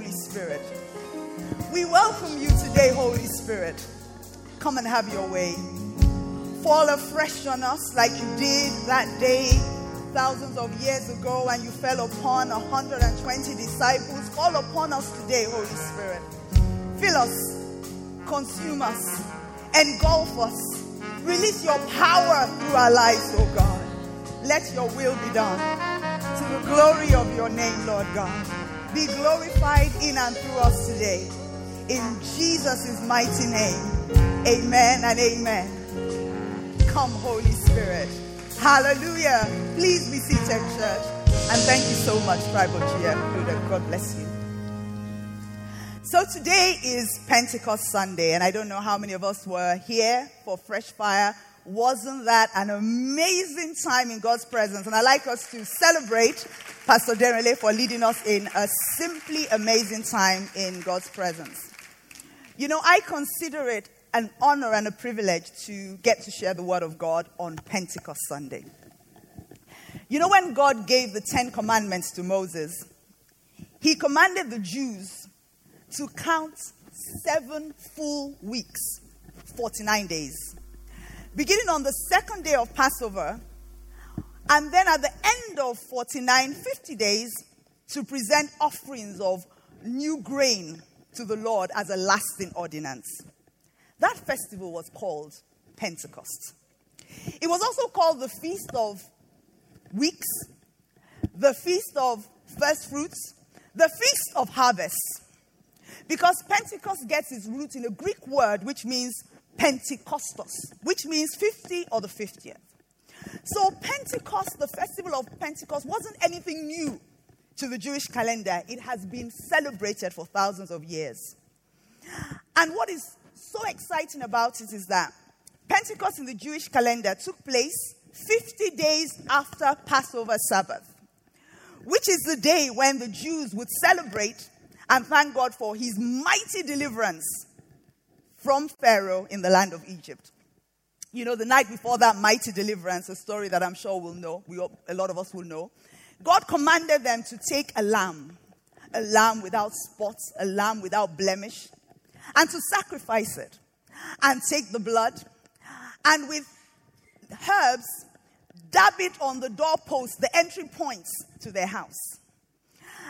Holy Spirit. We welcome you today, Holy Spirit. Come and have your way. Fall afresh on us like you did that day thousands of years ago when you fell upon 120 disciples. Fall upon us today, Holy Spirit. Fill us consume us, engulf us. Release your power through our lives, oh God. Let your will be done to the glory of your name, Lord God. Be glorified in and through us today. In Jesus' mighty name. Amen and amen. Come, Holy Spirit. Hallelujah. Please be seated, church. And thank you so much, Tribal GM. God bless you. So today is Pentecost Sunday, and I don't know how many of us were here for Fresh Fire. Wasn't that an amazing time in God's presence? And I'd like us to celebrate Pastor Derele for leading us in a simply amazing time in God's presence. You know, I consider it an honor and a privilege to get to share the Word of God on Pentecost Sunday. You know, when God gave the Ten Commandments to Moses, he commanded the Jews to count seven full weeks, 49 days. Beginning on the second day of Passover, and then at the end of 49, 50 days, to present offerings of new grain to the Lord as a lasting ordinance. That festival was called Pentecost. It was also called the Feast of Weeks, the Feast of First Fruits, the Feast of Harvest, Because Pentecost gets its root in a Greek word which means Pentecostos, which means 50 or the 50th. So, Pentecost, the festival of Pentecost, wasn't anything new to the Jewish calendar. It has been celebrated for thousands of years. And what is so exciting about it is that Pentecost in the Jewish calendar took place 50 days after Passover Sabbath, which is the day when the Jews would celebrate and thank God for his mighty deliverance from Pharaoh in the land of Egypt. You know, the night before that mighty deliverance, a story that I'm sure we'll know, we, a lot of us will know, God commanded them to take a lamb, a lamb without spots, a lamb without blemish, and to sacrifice it, and take the blood, and with herbs, dab it on the doorpost, the entry points to their house.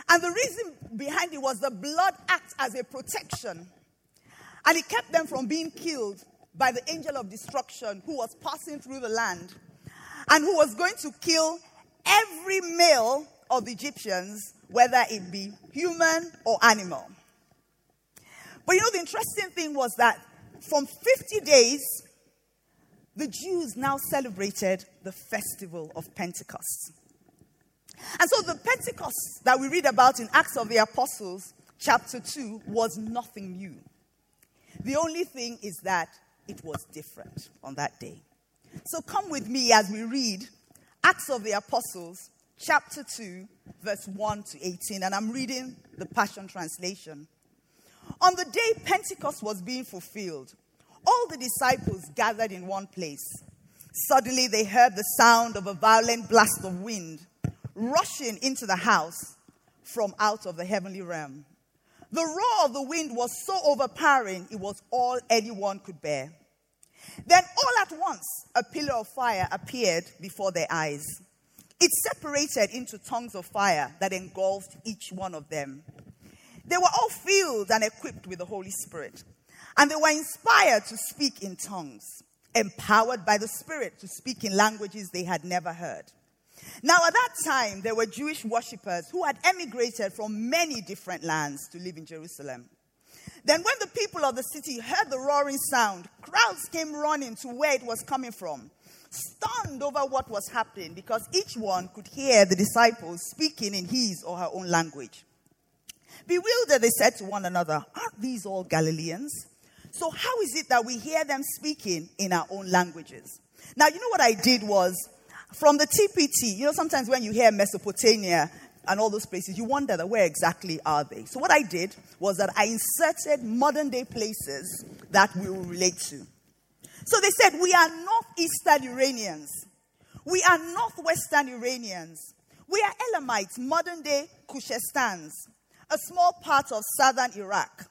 And the reason behind it was the blood acts as a protection. And it kept them from being killed by the angel of destruction who was passing through the land and who was going to kill every male of the Egyptians, whether it be human or animal. But you know, the interesting thing was that from 50 days, the Jews now celebrated the festival of Pentecost. And so the Pentecost that we read about in Acts of the Apostles, chapter 2, was nothing new. The only thing is that it was different on that day. So come with me as we read Acts of the Apostles, chapter 2, verse 1 to 18, and I'm reading the Passion Translation. On the day Pentecost was being fulfilled, all the disciples gathered in one place. Suddenly they heard the sound of a violent blast of wind rushing into the house from out of the heavenly realm. The roar of the wind was so overpowering, it was all anyone could bear. Then, all at once, a pillar of fire appeared before their eyes. It separated into tongues of fire that engulfed each one of them. They were all filled and equipped with the Holy Spirit, and they were inspired to speak in tongues, empowered by the Spirit to speak in languages they had never heard. Now, at that time, there were Jewish worshippers who had emigrated from many different lands to live in Jerusalem. Then, when the people of the city heard the roaring sound, crowds came running to where it was coming from, stunned over what was happening because each one could hear the disciples speaking in his or her own language. Bewildered, they said to one another, Aren't these all Galileans? So, how is it that we hear them speaking in our own languages? Now, you know what I did was from the TPT, you know, sometimes when you hear Mesopotamia and all those places, you wonder that where exactly are they? So, what I did was that I inserted modern day places that we will relate to. So, they said, We are northeastern Iranians, we are northwestern Iranians, we are Elamites, modern day Khuzestans, a small part of southern Iraq.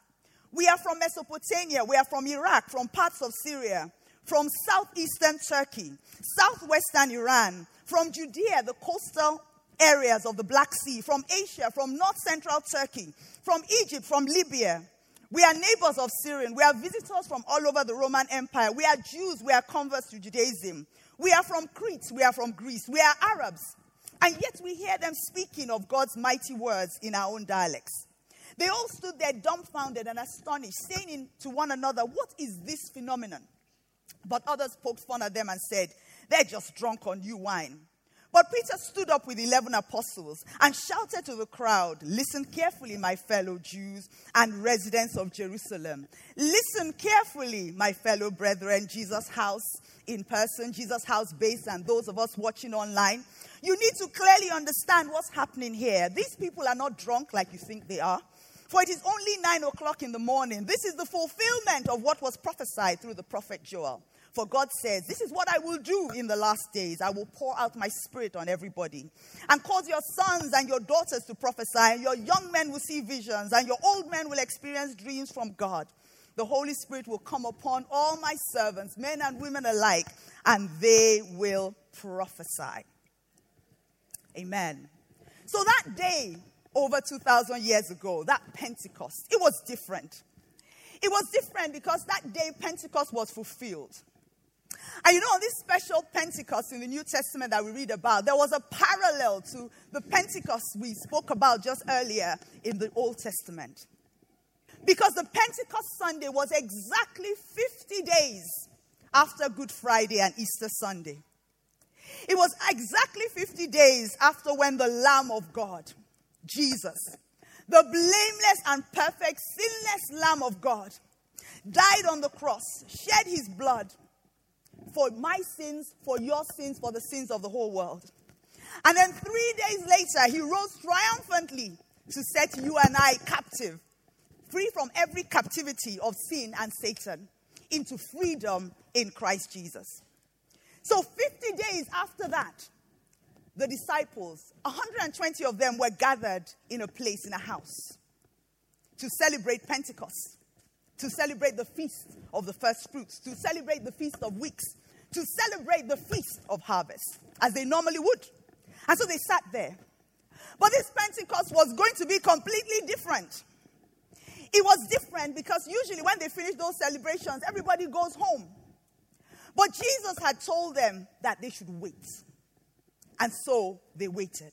We are from Mesopotamia, we are from Iraq, from parts of Syria, from southeastern Turkey, southwestern Iran, from Judea, the coastal areas of the Black Sea, from Asia, from north central Turkey, from Egypt, from Libya. We are neighbors of Cyrene. We are visitors from all over the Roman Empire. We are Jews. We are converts to Judaism. We are from Crete. We are from Greece. We are Arabs. And yet we hear them speaking of God's mighty words in our own dialects. They all stood there dumbfounded and astonished, saying to one another, What is this phenomenon? But others poked fun at them and said, They're just drunk on new wine. But Peter stood up with 11 apostles and shouted to the crowd, Listen carefully, my fellow Jews and residents of Jerusalem. Listen carefully, my fellow brethren, Jesus' house in person, Jesus' house base, and those of us watching online. You need to clearly understand what's happening here. These people are not drunk like you think they are. For it is only nine o'clock in the morning. This is the fulfillment of what was prophesied through the prophet Joel. For God says, This is what I will do in the last days. I will pour out my spirit on everybody and cause your sons and your daughters to prophesy, and your young men will see visions, and your old men will experience dreams from God. The Holy Spirit will come upon all my servants, men and women alike, and they will prophesy. Amen. So that day, over 2,000 years ago, that Pentecost, it was different. It was different because that day Pentecost was fulfilled. And you know, on this special Pentecost in the New Testament that we read about, there was a parallel to the Pentecost we spoke about just earlier in the Old Testament. Because the Pentecost Sunday was exactly 50 days after Good Friday and Easter Sunday. It was exactly 50 days after when the Lamb of God, Jesus, the blameless and perfect, sinless Lamb of God, died on the cross, shed his blood for my sins, for your sins, for the sins of the whole world. And then three days later, he rose triumphantly to set you and I captive, free from every captivity of sin and Satan, into freedom in Christ Jesus. So, 50 days after that, the disciples, 120 of them, were gathered in a place, in a house, to celebrate Pentecost, to celebrate the feast of the first fruits, to celebrate the feast of weeks, to celebrate the feast of harvest, as they normally would. And so they sat there. But this Pentecost was going to be completely different. It was different because usually when they finish those celebrations, everybody goes home. But Jesus had told them that they should wait. And so they waited.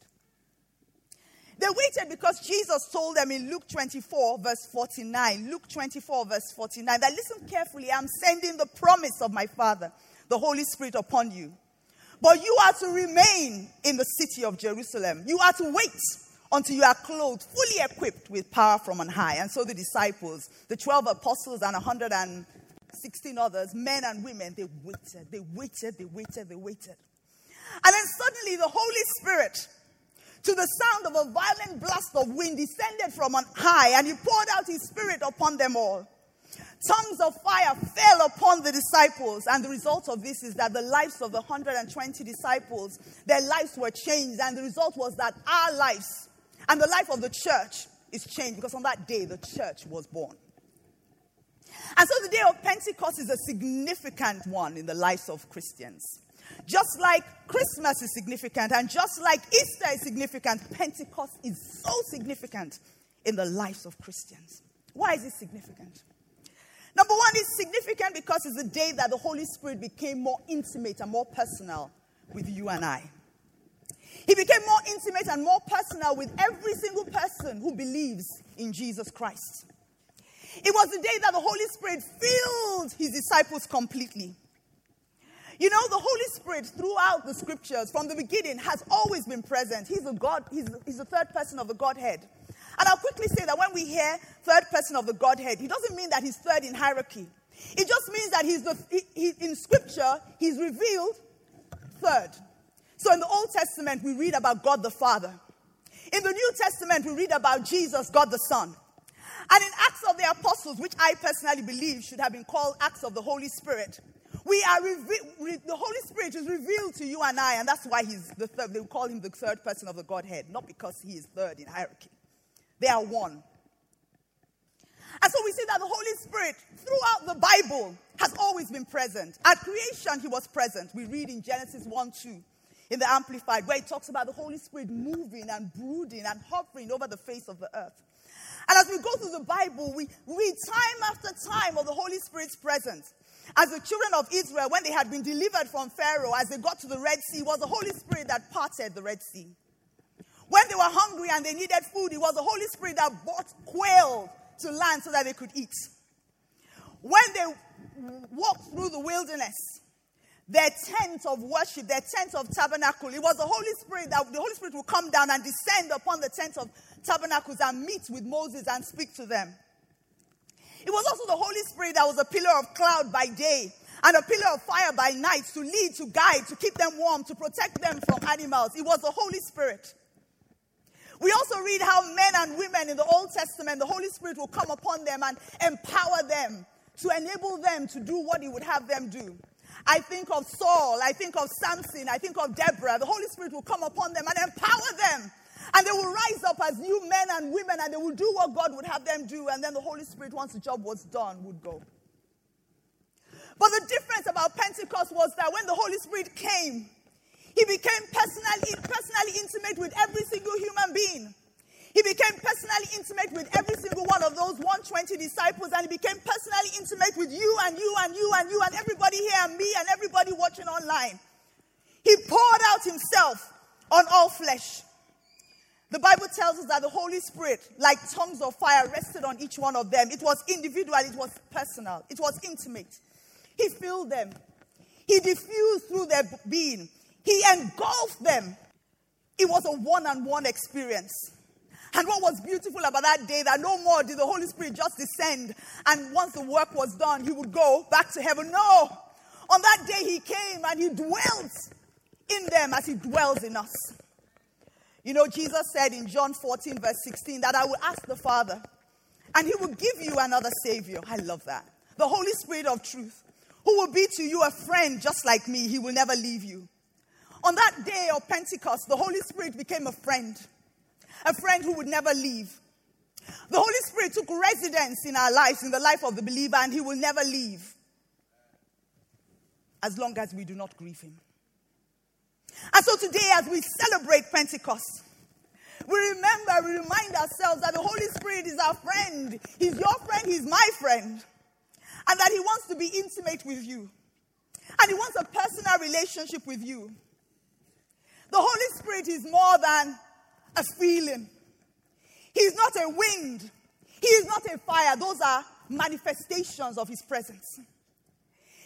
They waited because Jesus told them in Luke 24, verse 49, Luke 24, verse 49, that listen carefully, I'm sending the promise of my Father the Holy Spirit upon you. But you are to remain in the city of Jerusalem. You are to wait until you are clothed, fully equipped with power from on high. And so the disciples, the 12 apostles, and 116 others, men and women, they waited, they waited, they waited, they waited. And then suddenly the Holy Spirit, to the sound of a violent blast of wind, descended from on high, and he poured out his spirit upon them all. Tongues of fire fell upon the disciples, and the result of this is that the lives of the 120 disciples, their lives were changed, and the result was that our lives and the life of the church is changed because on that day the church was born. And so the day of Pentecost is a significant one in the lives of Christians. Just like Christmas is significant and just like Easter is significant, Pentecost is so significant in the lives of Christians. Why is it significant? Number one, it's significant because it's the day that the Holy Spirit became more intimate and more personal with you and I. He became more intimate and more personal with every single person who believes in Jesus Christ. It was the day that the Holy Spirit filled his disciples completely. You know, the Holy Spirit throughout the scriptures from the beginning has always been present. He's the God, he's, he's the third person of the Godhead. And I'll quickly say that when we hear third person of the Godhead, it doesn't mean that he's third in hierarchy. It just means that he's the, he, he, in scripture, he's revealed third. So in the Old Testament, we read about God the Father. In the New Testament, we read about Jesus, God the Son. And in Acts of the Apostles, which I personally believe should have been called Acts of the Holy Spirit, we are re- the Holy Spirit is revealed to you and I, and that's why he's the third. They call him the third person of the Godhead, not because he is third in hierarchy. They are one. And so we see that the Holy Spirit, throughout the Bible, has always been present. At creation, he was present. We read in Genesis 1 2 in the Amplified, where it talks about the Holy Spirit moving and brooding and hovering over the face of the earth. And as we go through the Bible, we read time after time of the Holy Spirit's presence. As the children of Israel, when they had been delivered from Pharaoh, as they got to the Red Sea, was the Holy Spirit that parted the Red Sea. When they were hungry and they needed food, it was the Holy Spirit that brought quail to land so that they could eat. When they walked through the wilderness, their tent of worship, their tent of tabernacle, it was the Holy Spirit that the Holy Spirit would come down and descend upon the tent of tabernacles and meet with Moses and speak to them. It was also the Holy Spirit that was a pillar of cloud by day and a pillar of fire by night to lead, to guide, to keep them warm, to protect them from animals. It was the Holy Spirit. We also read how men and women in the Old Testament, the Holy Spirit will come upon them and empower them to enable them to do what He would have them do. I think of Saul, I think of Samson, I think of Deborah. The Holy Spirit will come upon them and empower them. And they will rise up as new men and women and they will do what God would have them do. And then the Holy Spirit, once the job was done, would go. But the difference about Pentecost was that when the Holy Spirit came, he became personally, personally intimate with every single human being. He became personally intimate with every single one of those 120 disciples, and he became personally intimate with you and you and you and you and everybody here and me and everybody watching online. He poured out himself on all flesh. The Bible tells us that the Holy Spirit, like tongues of fire, rested on each one of them. It was individual, it was personal, it was intimate. He filled them, He diffused through their being. He engulfed them. It was a one on one experience. And what was beautiful about that day, that no more did the Holy Spirit just descend and once the work was done, he would go back to heaven. No. On that day, he came and he dwelt in them as he dwells in us. You know, Jesus said in John 14, verse 16, that I will ask the Father and he will give you another Savior. I love that. The Holy Spirit of truth, who will be to you a friend just like me. He will never leave you. On that day of Pentecost, the Holy Spirit became a friend, a friend who would never leave. The Holy Spirit took residence in our lives, in the life of the believer, and he will never leave as long as we do not grieve him. And so today, as we celebrate Pentecost, we remember, we remind ourselves that the Holy Spirit is our friend. He's your friend, He's my friend. And that He wants to be intimate with you. And He wants a personal relationship with you. The Holy Spirit is more than a feeling. He's not a wind. He is not a fire. Those are manifestations of His presence.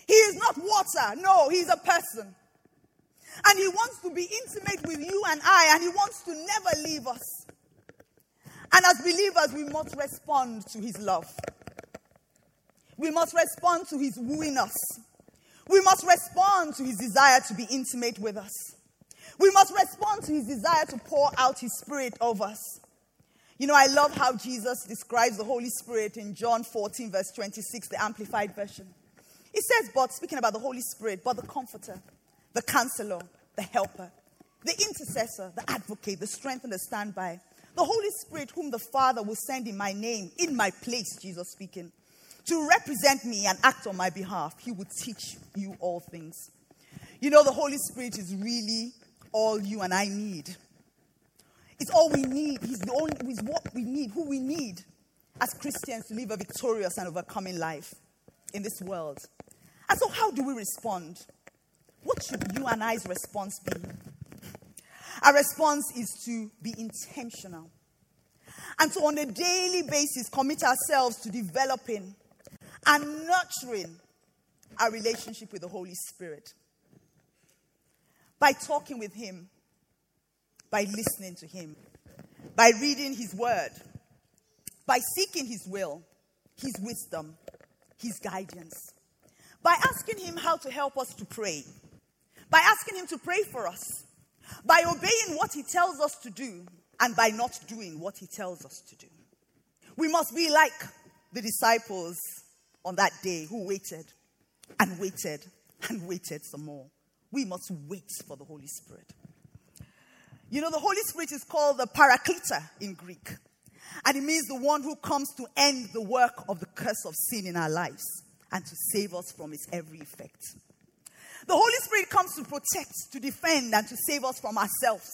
He is not water. No, He's a person. And He wants to be intimate with you and I, and He wants to never leave us. And as believers, we must respond to His love. We must respond to His wooing us. We must respond to His desire to be intimate with us. We must respond to his desire to pour out his spirit over us. You know, I love how Jesus describes the Holy Spirit in John 14, verse 26, the Amplified Version. He says, but speaking about the Holy Spirit, but the Comforter, the Counselor, the Helper, the Intercessor, the Advocate, the Strength and the Standby, the Holy Spirit, whom the Father will send in my name, in my place, Jesus speaking, to represent me and act on my behalf. He will teach you all things. You know, the Holy Spirit is really all you and I need. It's all we need. He's the only, he's what we need, who we need as Christians to live a victorious and overcoming life in this world. And so, how do we respond? What should you and I's response be? Our response is to be intentional. And so, on a daily basis, commit ourselves to developing and nurturing our relationship with the Holy Spirit by talking with Him, by listening to Him, by reading His Word, by seeking His will, His wisdom, His guidance, by asking Him how to help us to pray, by asking Him to pray for us, by obeying what He tells us to do, and by not doing what He tells us to do. We must be like the disciples on that day who waited and waited and waited some more. We must wait for the Holy Spirit. You know, the Holy Spirit is called the Paraclete in Greek, and it means the one who comes to end the work of the curse of sin in our lives and to save us from its every effect. The Holy Spirit comes to protect, to defend, and to save us from ourselves.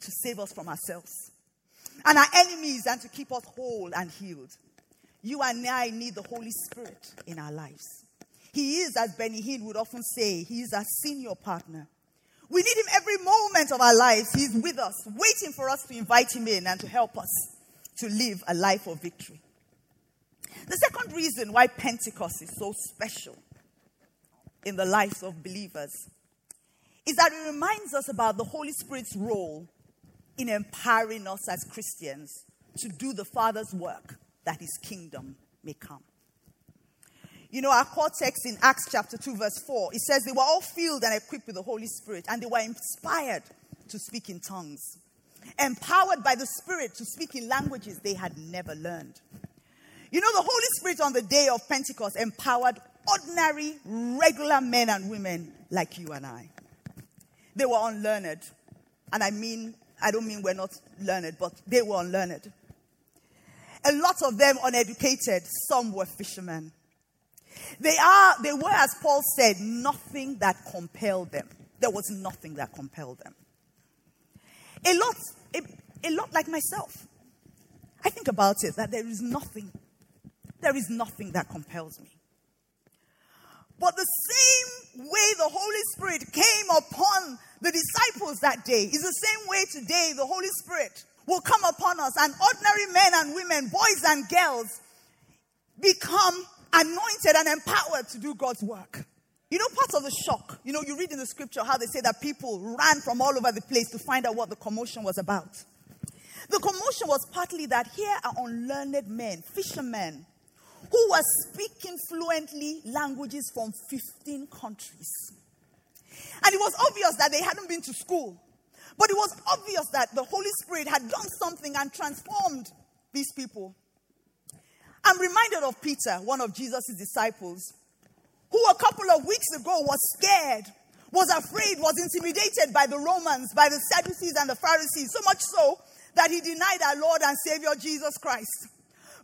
To save us from ourselves and our enemies and to keep us whole and healed. You and I need the Holy Spirit in our lives. He is, as Benny Hinn would often say, he is our senior partner. We need him every moment of our lives. He's with us, waiting for us to invite him in and to help us to live a life of victory. The second reason why Pentecost is so special in the lives of believers is that it reminds us about the Holy Spirit's role in empowering us as Christians to do the Father's work that his kingdom may come. You know, our core text in Acts chapter 2, verse 4, it says they were all filled and equipped with the Holy Spirit, and they were inspired to speak in tongues, empowered by the Spirit to speak in languages they had never learned. You know, the Holy Spirit on the day of Pentecost empowered ordinary, regular men and women like you and I. They were unlearned. And I mean, I don't mean we're not learned, but they were unlearned. A lot of them uneducated, some were fishermen. They are, they were, as Paul said, nothing that compelled them. There was nothing that compelled them. A lot, a, a lot like myself. I think about it that there is nothing there is nothing that compels me. But the same way the Holy Spirit came upon the disciples that day is the same way today the Holy Spirit will come upon us, and ordinary men and women, boys and girls, become anointed and empowered to do God's work. You know, part of the shock, you know, you read in the scripture how they say that people ran from all over the place to find out what the commotion was about. The commotion was partly that here are unlearned men, fishermen, who was speaking fluently languages from 15 countries. And it was obvious that they hadn't been to school. But it was obvious that the Holy Spirit had done something and transformed these people. I'm reminded of Peter, one of Jesus' disciples, who a couple of weeks ago was scared, was afraid, was intimidated by the Romans, by the Sadducees and the Pharisees, so much so that he denied our Lord and Savior Jesus Christ.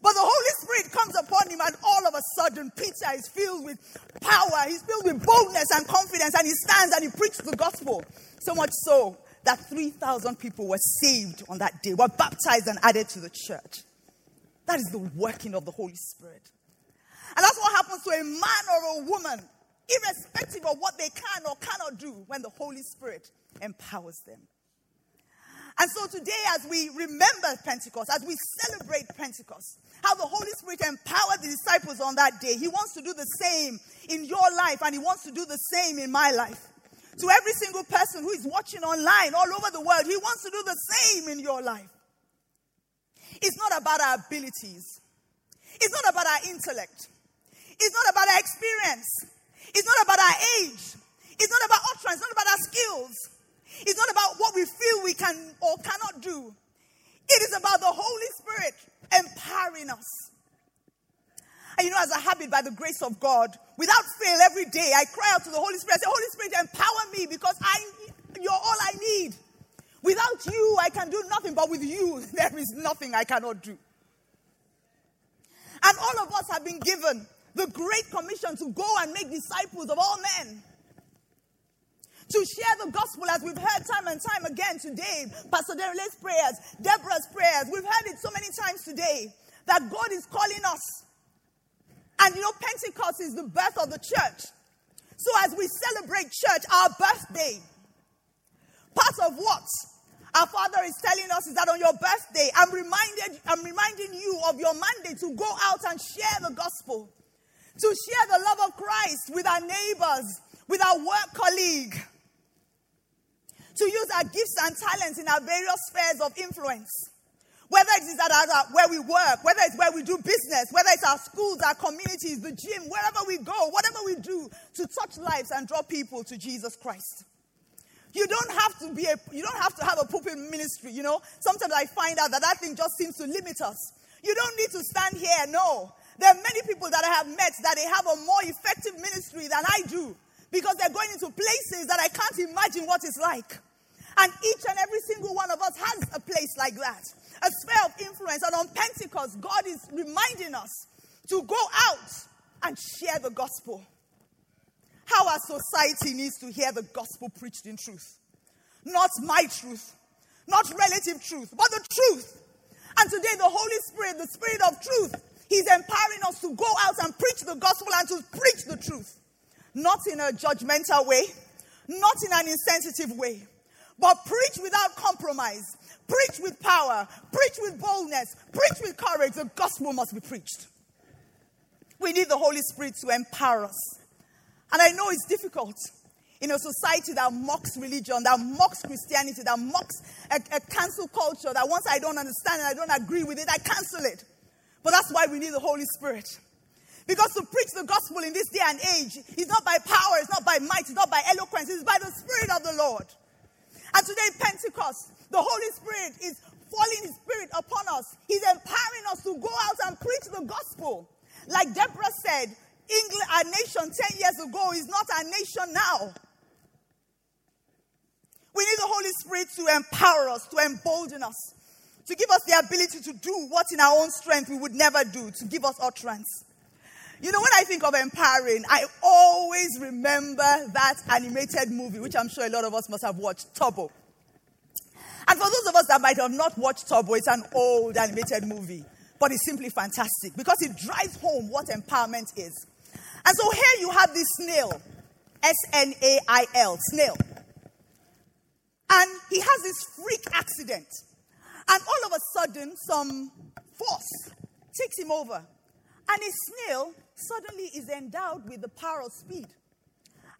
But the Holy Spirit comes upon him, and all of a sudden, Peter is filled with power. He's filled with boldness and confidence, and he stands and he preaches the gospel. So much so that 3,000 people were saved on that day, were baptized and added to the church. That is the working of the Holy Spirit. And that's what happens to a man or a woman, irrespective of what they can or cannot do, when the Holy Spirit empowers them. And so today, as we remember Pentecost, as we celebrate Pentecost, how the Holy Spirit empowered the disciples on that day, He wants to do the same in your life, and He wants to do the same in my life. To every single person who is watching online all over the world, He wants to do the same in your life. It's not about our abilities, it's not about our intellect, it's not about our experience, it's not about our age, it's not about utterance, it's not about our skills. It's not about what we feel we can or cannot do. It is about the Holy Spirit empowering us. And you know, as a habit, by the grace of God, without fail, every day I cry out to the Holy Spirit. I say, Holy Spirit, empower me because I, you're all I need. Without you, I can do nothing, but with you, there is nothing I cannot do. And all of us have been given the great commission to go and make disciples of all men to share the gospel as we've heard time and time again today. Pastor Derele's prayers, Deborah's prayers. We've heard it so many times today that God is calling us. And you know, Pentecost is the birth of the church. So as we celebrate church, our birthday, part of what Our Father is telling us is that on your birthday, I'm reminded, I'm reminding you of your mandate to go out and share the gospel, to share the love of Christ with our neighbors, with our work colleague, to use our gifts and talents in our various spheres of influence. Whether it is at our, where we work, whether it's where we do business, whether it's our schools, our communities, the gym, wherever we go, whatever we do to touch lives and draw people to Jesus Christ. You don't have to be a, you don't have to have a pulpit ministry, you know. Sometimes I find out that that thing just seems to limit us. You don't need to stand here, no. There are many people that I have met that they have a more effective ministry than I do because they're going into places that I can't imagine what it's like. And each and every single one of us has a place like that, a sphere of influence. And on Pentecost, God is reminding us to go out and share the gospel how our society needs to hear the gospel preached in truth. Not my truth, not relative truth, but the truth. And today, the Holy Spirit, the Spirit of truth, He's empowering us to go out and preach the gospel and to preach the truth. Not in a judgmental way, not in an insensitive way, but preach without compromise, preach with power, preach with boldness, preach with courage. The gospel must be preached. We need the Holy Spirit to empower us. And I know it's difficult in a society that mocks religion, that mocks Christianity, that mocks a, a cancel culture, that once I don't understand and I don't agree with it, I cancel it. But that's why we need the Holy Spirit. Because to preach the gospel in this day and age is not by power, it's not by might, it's not by eloquence, it's by the Spirit of the Lord. And today, Pentecost, the Holy Spirit is falling His Spirit upon us. He's empowering us to go out and preach the gospel. Like Deborah said, England, our nation 10 years ago is not our nation now. We need the Holy Spirit to empower us, to embolden us, to give us the ability to do what in our own strength we would never do, to give us utterance. You know, when I think of empowering, I always remember that animated movie, which I'm sure a lot of us must have watched, Turbo. And for those of us that might have not watched Turbo, it's an old animated movie, but it's simply fantastic because it drives home what empowerment is. And so here you have this snail, S N A I L, snail. And he has this freak accident. And all of a sudden, some force takes him over. And his snail suddenly is endowed with the power of speed.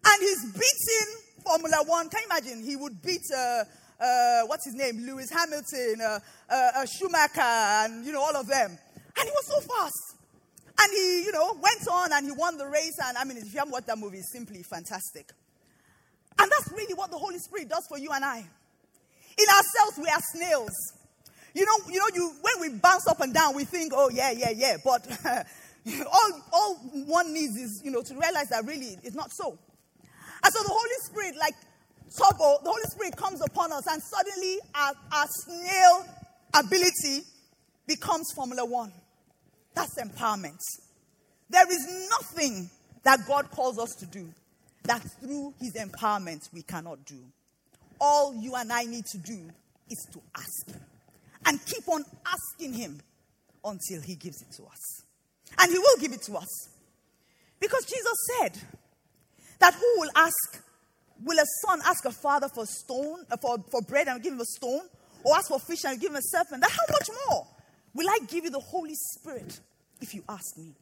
And he's beating Formula One. Can you imagine? He would beat, uh, uh, what's his name? Lewis Hamilton, uh, uh, uh Schumacher, and, you know, all of them. And he was so fast. And he, you know, went on and he won the race. And I mean, if you haven't watched that movie, it's simply fantastic. And that's really what the Holy Spirit does for you and I. In ourselves, we are snails. You know, you know, you when we bounce up and down, we think, oh yeah, yeah, yeah. But all, all one needs is, you know, to realize that really it's not so. And so the Holy Spirit, like turbo, the Holy Spirit comes upon us, and suddenly our, our snail ability becomes Formula One. That's empowerment. There is nothing that God calls us to do that through his empowerment we cannot do. All you and I need to do is to ask and keep on asking him until he gives it to us. And he will give it to us. Because Jesus said that who will ask, will a son ask a father for stone, uh, for, for bread and give him a stone? Or ask for fish and give him a serpent? That how much more? Will I give you the Holy Spirit if you ask me?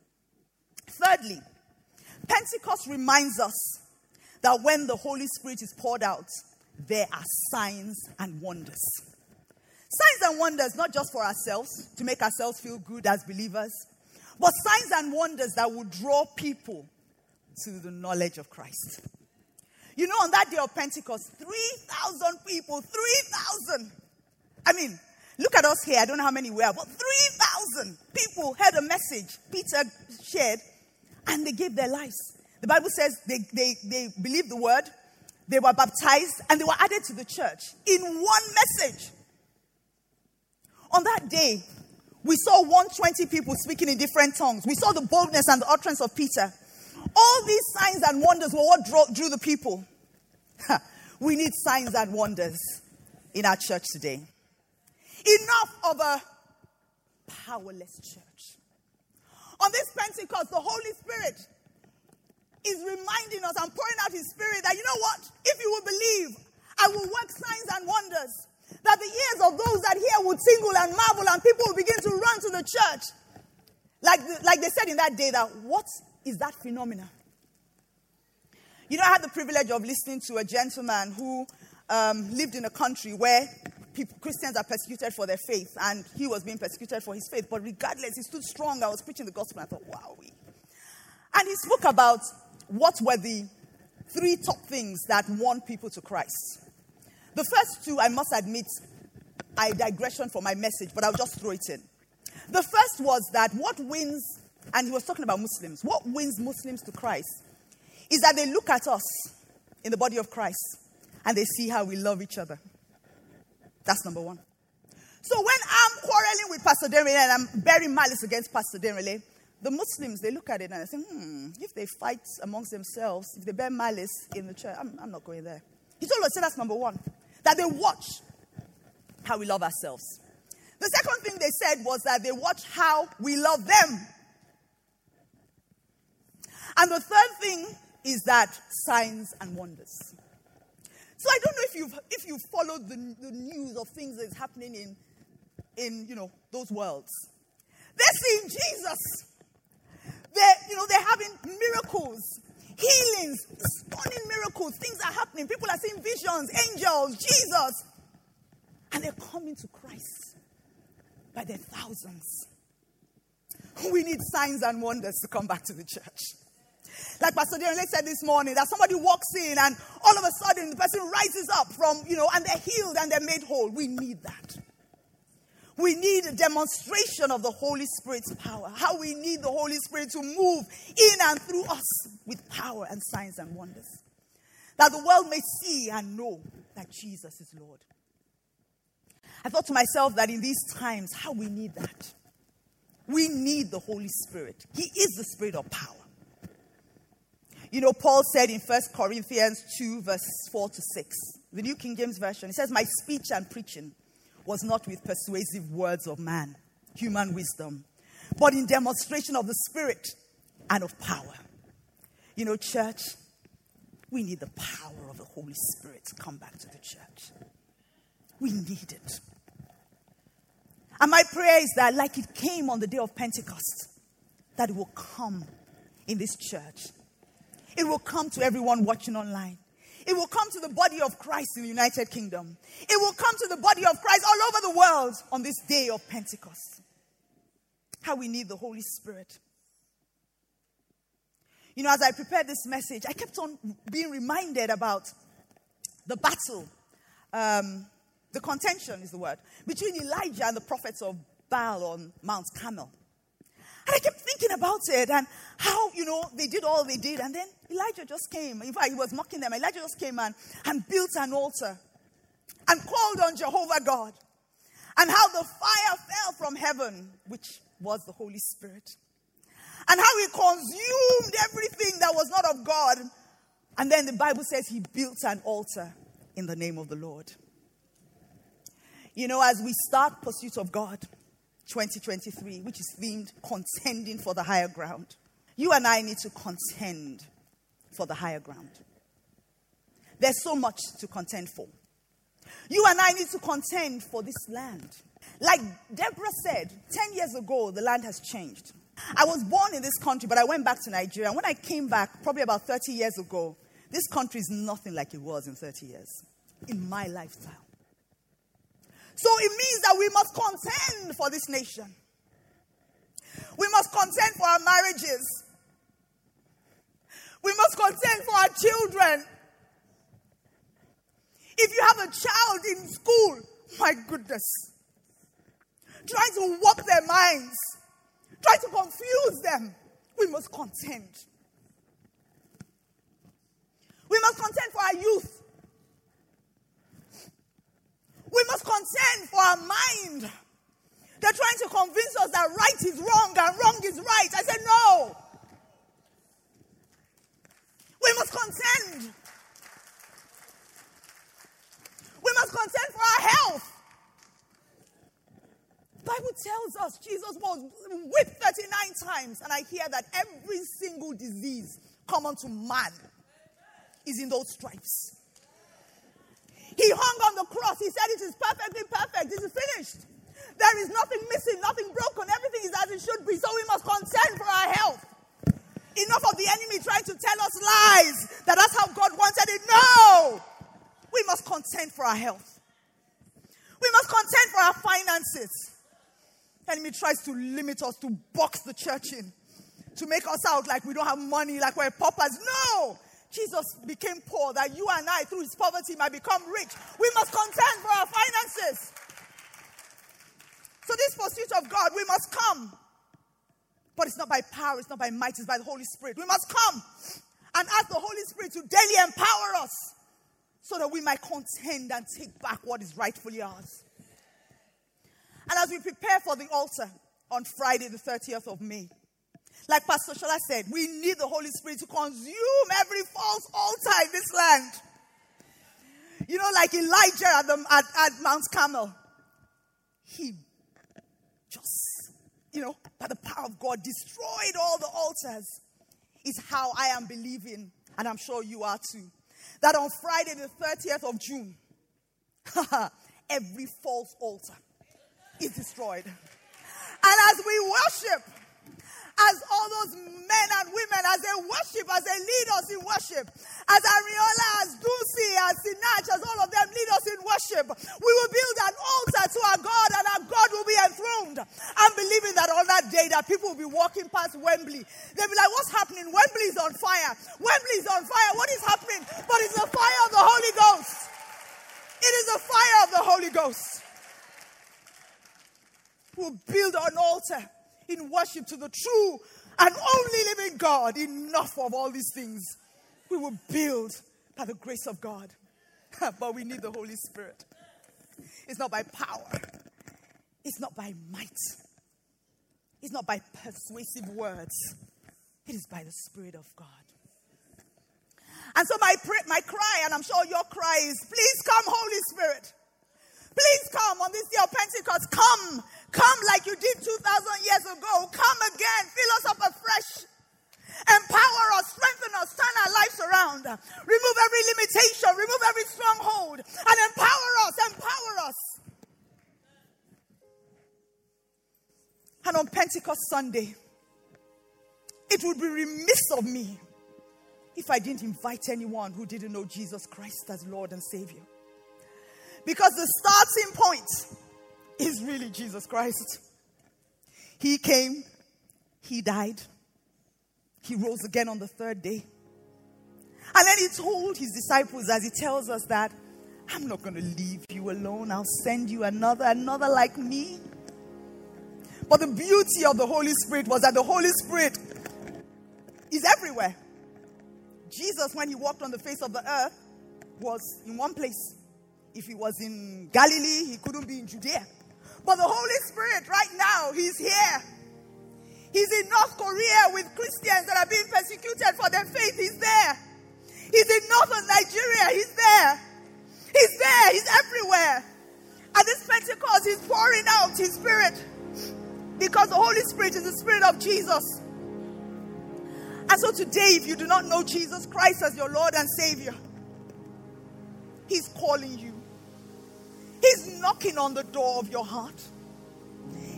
Thirdly, Pentecost reminds us that when the Holy Spirit is poured out, there are signs and wonders. Signs and wonders, not just for ourselves, to make ourselves feel good as believers, but signs and wonders that will draw people to the knowledge of Christ. You know, on that day of Pentecost, 3,000 people, 3,000. I mean, Look at us here. I don't know how many we are, but 3,000 people heard a message Peter shared and they gave their lives. The Bible says they, they, they believed the word, they were baptized, and they were added to the church in one message. On that day, we saw 120 people speaking in different tongues. We saw the boldness and the utterance of Peter. All these signs and wonders were what drew, drew the people. we need signs and wonders in our church today. Enough of a powerless church. On this Pentecost, the Holy Spirit is reminding us and pouring out His Spirit that, you know what? If you will believe, I will work signs and wonders. That the ears of those that hear would tingle and marvel, and people will begin to run to the church. Like, like they said in that day, that what is that phenomenon? You know, I had the privilege of listening to a gentleman who um, lived in a country where people, Christians are persecuted for their faith, and he was being persecuted for his faith. But regardless, he stood strong. I was preaching the gospel, and I thought, wow. And he spoke about what were the three top things that won people to Christ. The first two, I must admit, I digression for my message, but I'll just throw it in. The first was that what wins, and he was talking about Muslims, what wins Muslims to Christ is that they look at us in the body of Christ and they see how we love each other. That's number one. So when I'm quarreling with Pastor Derele and I'm bearing malice against Pastor Derele, the Muslims, they look at it and they think, hmm, if they fight amongst themselves, if they bear malice in the church, I'm, I'm not going there. He told us, that's number one, that they watch how we love ourselves. The second thing they said was that they watch how we love them. And the third thing is that signs and wonders. So I don't know if you've if you've followed the, the news of things that's happening in in you know those worlds. They're seeing Jesus. They're, you know, they're having miracles, healings, stunning miracles. Things are happening. People are seeing visions, angels, Jesus. And they're coming to Christ by the thousands. We need signs and wonders to come back to the church. Like Pastor Derele said this morning, that somebody walks in and all of a sudden the person rises up from, you know, and they're healed and they're made whole. We need that. We need a demonstration of the Holy Spirit's power. How we need the Holy Spirit to move in and through us with power and signs and wonders. That the world may see and know that Jesus is Lord. I thought to myself that in these times, how we need that. We need the Holy Spirit. He is the Spirit of power. You know, Paul said in 1 Corinthians 2, verse 4 to 6, the New King James Version, he says, My speech and preaching was not with persuasive words of man, human wisdom, but in demonstration of the Spirit and of power. You know, church, we need the power of the Holy Spirit to come back to the church. We need it. And my prayer is that, like it came on the day of Pentecost, that it will come in this church. It will come to everyone watching online. It will come to the body of Christ in the United Kingdom. It will come to the body of Christ all over the world on this day of Pentecost. How we need the Holy Spirit. You know, as I prepared this message, I kept on being reminded about the battle, um, the contention is the word, between Elijah and the prophets of Baal on Mount Carmel. And I kept thinking about it and how, you know, they did all they did. And then Elijah just came. In fact, he was mocking them. Elijah just came and, and built an altar and called on Jehovah God. And how the fire fell from heaven, which was the Holy Spirit. And how he consumed everything that was not of God. And then the Bible says he built an altar in the name of the Lord. You know, as we start pursuit of God, 2023, which is themed Contending for the Higher Ground. You and I need to contend for the higher ground. There's so much to contend for. You and I need to contend for this land. Like Deborah said, 10 years ago, the land has changed. I was born in this country, but I went back to Nigeria. And when I came back, probably about 30 years ago, this country is nothing like it was in 30 years in my lifestyle. So it means that we must contend for this nation. We must contend for our marriages. We must contend for our children. If you have a child in school, my goodness, trying to warp their minds, trying to confuse them, we must contend. We must contend for our youth. We must mind. They're trying to convince us that right is wrong and wrong is right. I said, no. We must contend. We must contend for our health. Bible tells us Jesus was whipped 39 times, and I hear that every single disease common to man is in those stripes. He hung on the cross. He said, It is perfectly perfect. This is finished. There is nothing missing, nothing broken. Everything is as it should be. So we must contend for our health. Enough of the enemy trying to tell us lies that that's how God wanted it. No! We must contend for our health. We must contend for our finances. Enemy tries to limit us, to box the church in, to make us out like we don't have money, like we're paupers. No! Jesus became poor that you and I, through his poverty, might become rich. We must contend for our finances. So, this pursuit of God, we must come. But it's not by power, it's not by might, it's by the Holy Spirit. We must come and ask the Holy Spirit to daily empower us so that we might contend and take back what is rightfully ours. And as we prepare for the altar on Friday, the 30th of May, like Pastor Shola said, we need the Holy Spirit to consume every false altar in this land. You know, like Elijah at, the, at, at Mount Carmel. He just, you know, by the power of God, destroyed all the altars. Is how I am believing, and I'm sure you are too. That on Friday, the 30th of June, every false altar is destroyed. And as we worship, as all those men and women, as they worship, as they lead us in worship, as Ariola, as Dulcie, as Sinach, as all of them lead us in worship, we will build an altar to our God and our God will be enthroned. I'm believing that on that day that people will be walking past Wembley. They'll be like, what's happening? Wembley is on fire. Wembley is on fire. What is happening? But it's the fire of the Holy Ghost. It is the fire of the Holy Ghost. We'll build an altar in worship to the true and only living God. Enough of all these things. We will build by the grace of God. but we need the Holy Spirit. It's not by power, it's not by might, it's not by persuasive words. It is by the Spirit of God. And so my, my cry, and I'm sure your cry is, please come, Holy Spirit. Please come on this day of Pentecost. Come Come like you did 2,000 years ago. Come again. Fill us up afresh. Empower us, strengthen us, turn our lives around. Remove every limitation, remove every stronghold, and empower us, empower us. And on Pentecost Sunday, it would be remiss of me if I didn't invite anyone who didn't know Jesus Christ as Lord and Savior. Because the starting point is really Jesus Christ. He came, He died, He rose again on the third day. And then He told His disciples, as He tells us, that I'm not going to leave you alone, I'll send you another, another like me. But the beauty of the Holy Spirit was that the Holy Spirit is everywhere. Jesus, when he walked on the face of the earth, was in one place. If he was in Galilee, he couldn't be in Judea. But the Holy Spirit, right now, He's here. He's in North Korea with Christians that are being persecuted for their faith. He's there. He's in northern Nigeria. He's there. He's there. He's everywhere. At this Pentecost, He's pouring out His Spirit because the Holy Spirit is the Spirit of Jesus. And so today, if you do not know Jesus Christ as your Lord and Savior, He's calling you. He's knocking on the door of your heart.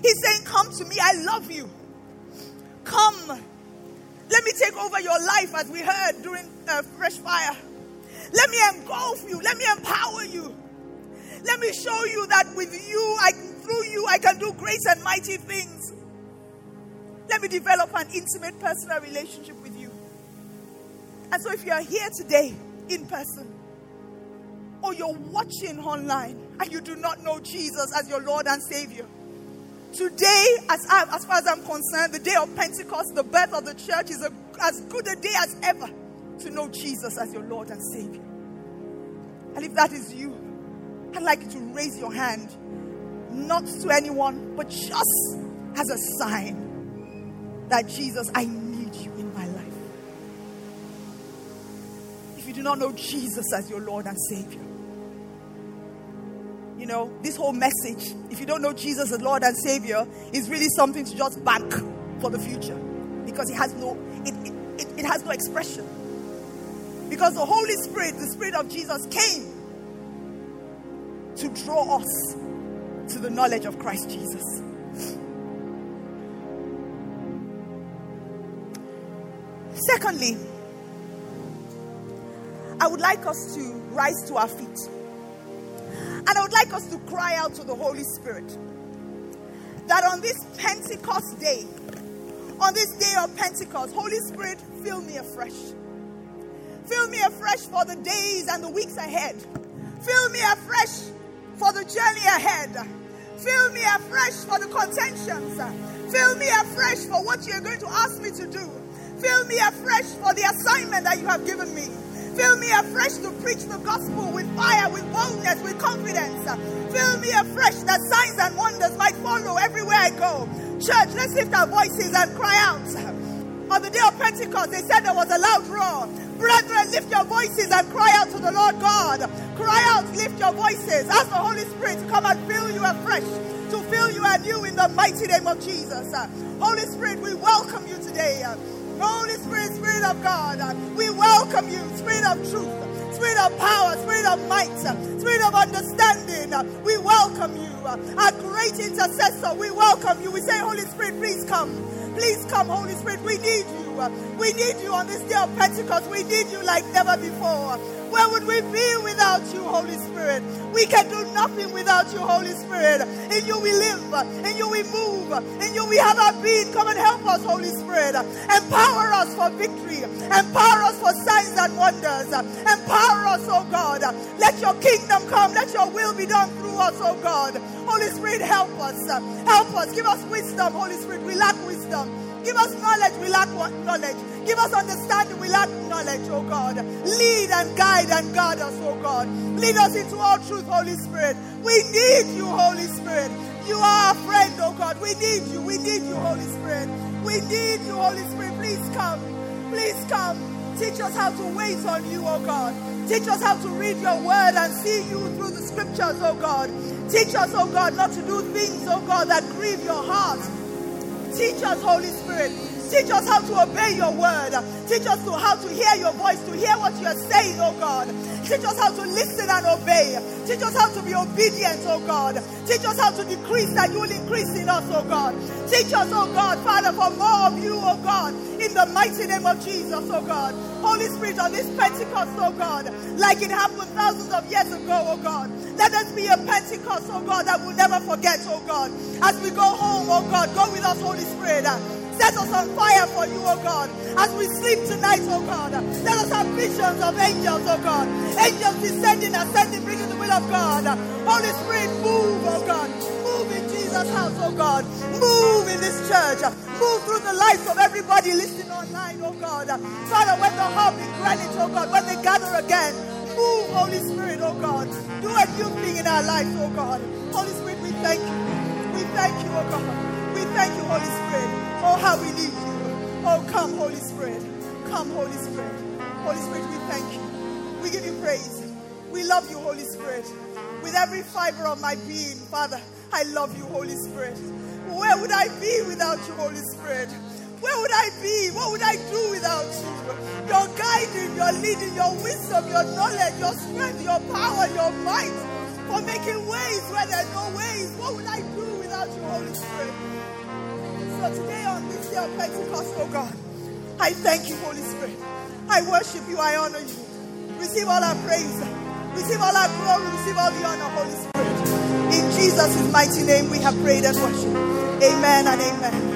He's saying, Come to me, I love you. Come. Let me take over your life as we heard during uh, Fresh Fire. Let me engulf you. Let me empower you. Let me show you that with you, I, through you, I can do great and mighty things. Let me develop an intimate personal relationship with you. And so, if you are here today in person, or you're watching online and you do not know Jesus as your Lord and Savior, today, as, I, as far as I'm concerned, the day of Pentecost, the birth of the church, is a, as good a day as ever to know Jesus as your Lord and Savior. And if that is you, I'd like you to raise your hand, not to anyone, but just as a sign that Jesus, I need you in my life. If you do not know Jesus as your Lord and Savior, you know, this whole message, if you don't know Jesus as Lord and Savior, is really something to just bank for the future because it has no it, it, it, has no expression. Because the Holy Spirit, the Spirit of Jesus, came to draw us to the knowledge of Christ Jesus. Secondly, I would like us to rise to our feet. And I would like us to cry out to the Holy Spirit that on this Pentecost day, on this day of Pentecost, Holy Spirit, fill me afresh. Fill me afresh for the days and the weeks ahead. Fill me afresh for the journey ahead. Fill me afresh for the contentions. Fill me afresh for what you're going to ask me to do. Fill me afresh for the assignment that you have given me. Fill me afresh to preach the gospel with fire, with boldness, with confidence. Fill me afresh that signs and wonders might follow everywhere I go. Church, let's lift our voices and cry out. On the day of Pentecost, they said there was a loud roar. Brethren, lift your voices and cry out to the Lord God. Cry out, lift your voices. Ask the Holy Spirit to come and fill you afresh, to fill you anew in the mighty name of Jesus. Holy Spirit, we welcome you today. Holy Spirit, Spirit of God, uh, we welcome you, Spirit of truth, Spirit of power, Spirit of might, uh, Spirit of understanding. Uh, we welcome you, our great intercessor. We welcome you. We say, Holy Spirit, please come. Please come, Holy Spirit. We need you. We need you on this day of Pentecost. We need you like never before. Where would we be without you, Holy Spirit? We can do nothing without you, Holy Spirit. In you we live, in you we move, in you we have our being. Come and help us, Holy Spirit. Empower us for victory. Empower us for signs and wonders. Empower us, oh God. Let your kingdom come. Let your will be done through us, oh God. Holy Spirit, help us. Help us. Give us wisdom, Holy Spirit. We lack wisdom. Give us knowledge, we lack knowledge. Give us understanding, we lack knowledge, oh God. Lead and guide and guard us, oh God. Lead us into all truth, Holy Spirit. We need you, Holy Spirit. You are our friend, oh God. We need you. We need you, Holy Spirit. We need you, Holy Spirit. Please come. Please come. Teach us how to wait on you, oh God. Teach us how to read your word and see you through the scriptures, oh God. Teach us, oh God, not to do things, oh God, that grieve your heart. Teach us, Holy Spirit. Teach us how to obey your word. Teach us to how to hear your voice, to hear what you are saying, oh God. Teach us how to listen and obey. Teach us how to be obedient, oh God. Teach us how to decrease that you will increase in us, oh God. Teach us, oh God, Father, for more of you, oh God, in the mighty name of Jesus, oh God. Holy Spirit, on this Pentecost, oh God, like it happened thousands of years ago, oh God. Let us be a Pentecost, oh God, that we'll never forget, oh God. As we go home, oh God, go with us, Holy Spirit. Set us on fire for you, oh God. As we sleep tonight, oh God. Let us have visions of angels, oh God. Angels descending, ascending, bringing the will of God. Holy Spirit, move, oh God. Move in Jesus House, oh God. Move in this church. Move through the lives of everybody listening online, oh God. Father, when the hub in Greenwich, oh God, when they gather again, move, Holy Spirit, oh God. Do a new thing in our lives, oh God. Holy Spirit, we thank you. We thank you, oh God. We thank you, Holy Spirit. Oh, how we need you. Oh, come, Holy Spirit. Come, Holy Spirit. Holy Spirit, we thank you. We give you praise. We love you, Holy Spirit. With every fiber of my being, Father, I love you, Holy Spirit. Where would I be without you, Holy Spirit? Where would I be? What would I do without you? Your guiding, your leading, your wisdom, your knowledge, your strength, your power, your might for making ways where there are no ways. What would I do without you, Holy Spirit? So today on this day of Pentecost, oh God, I thank you, Holy Spirit. I worship you. I honor you. Receive all our praise. Receive all our glory. Receive all the honor, Holy Spirit. In Jesus' mighty name we have prayed and worshiped. Amen and amen.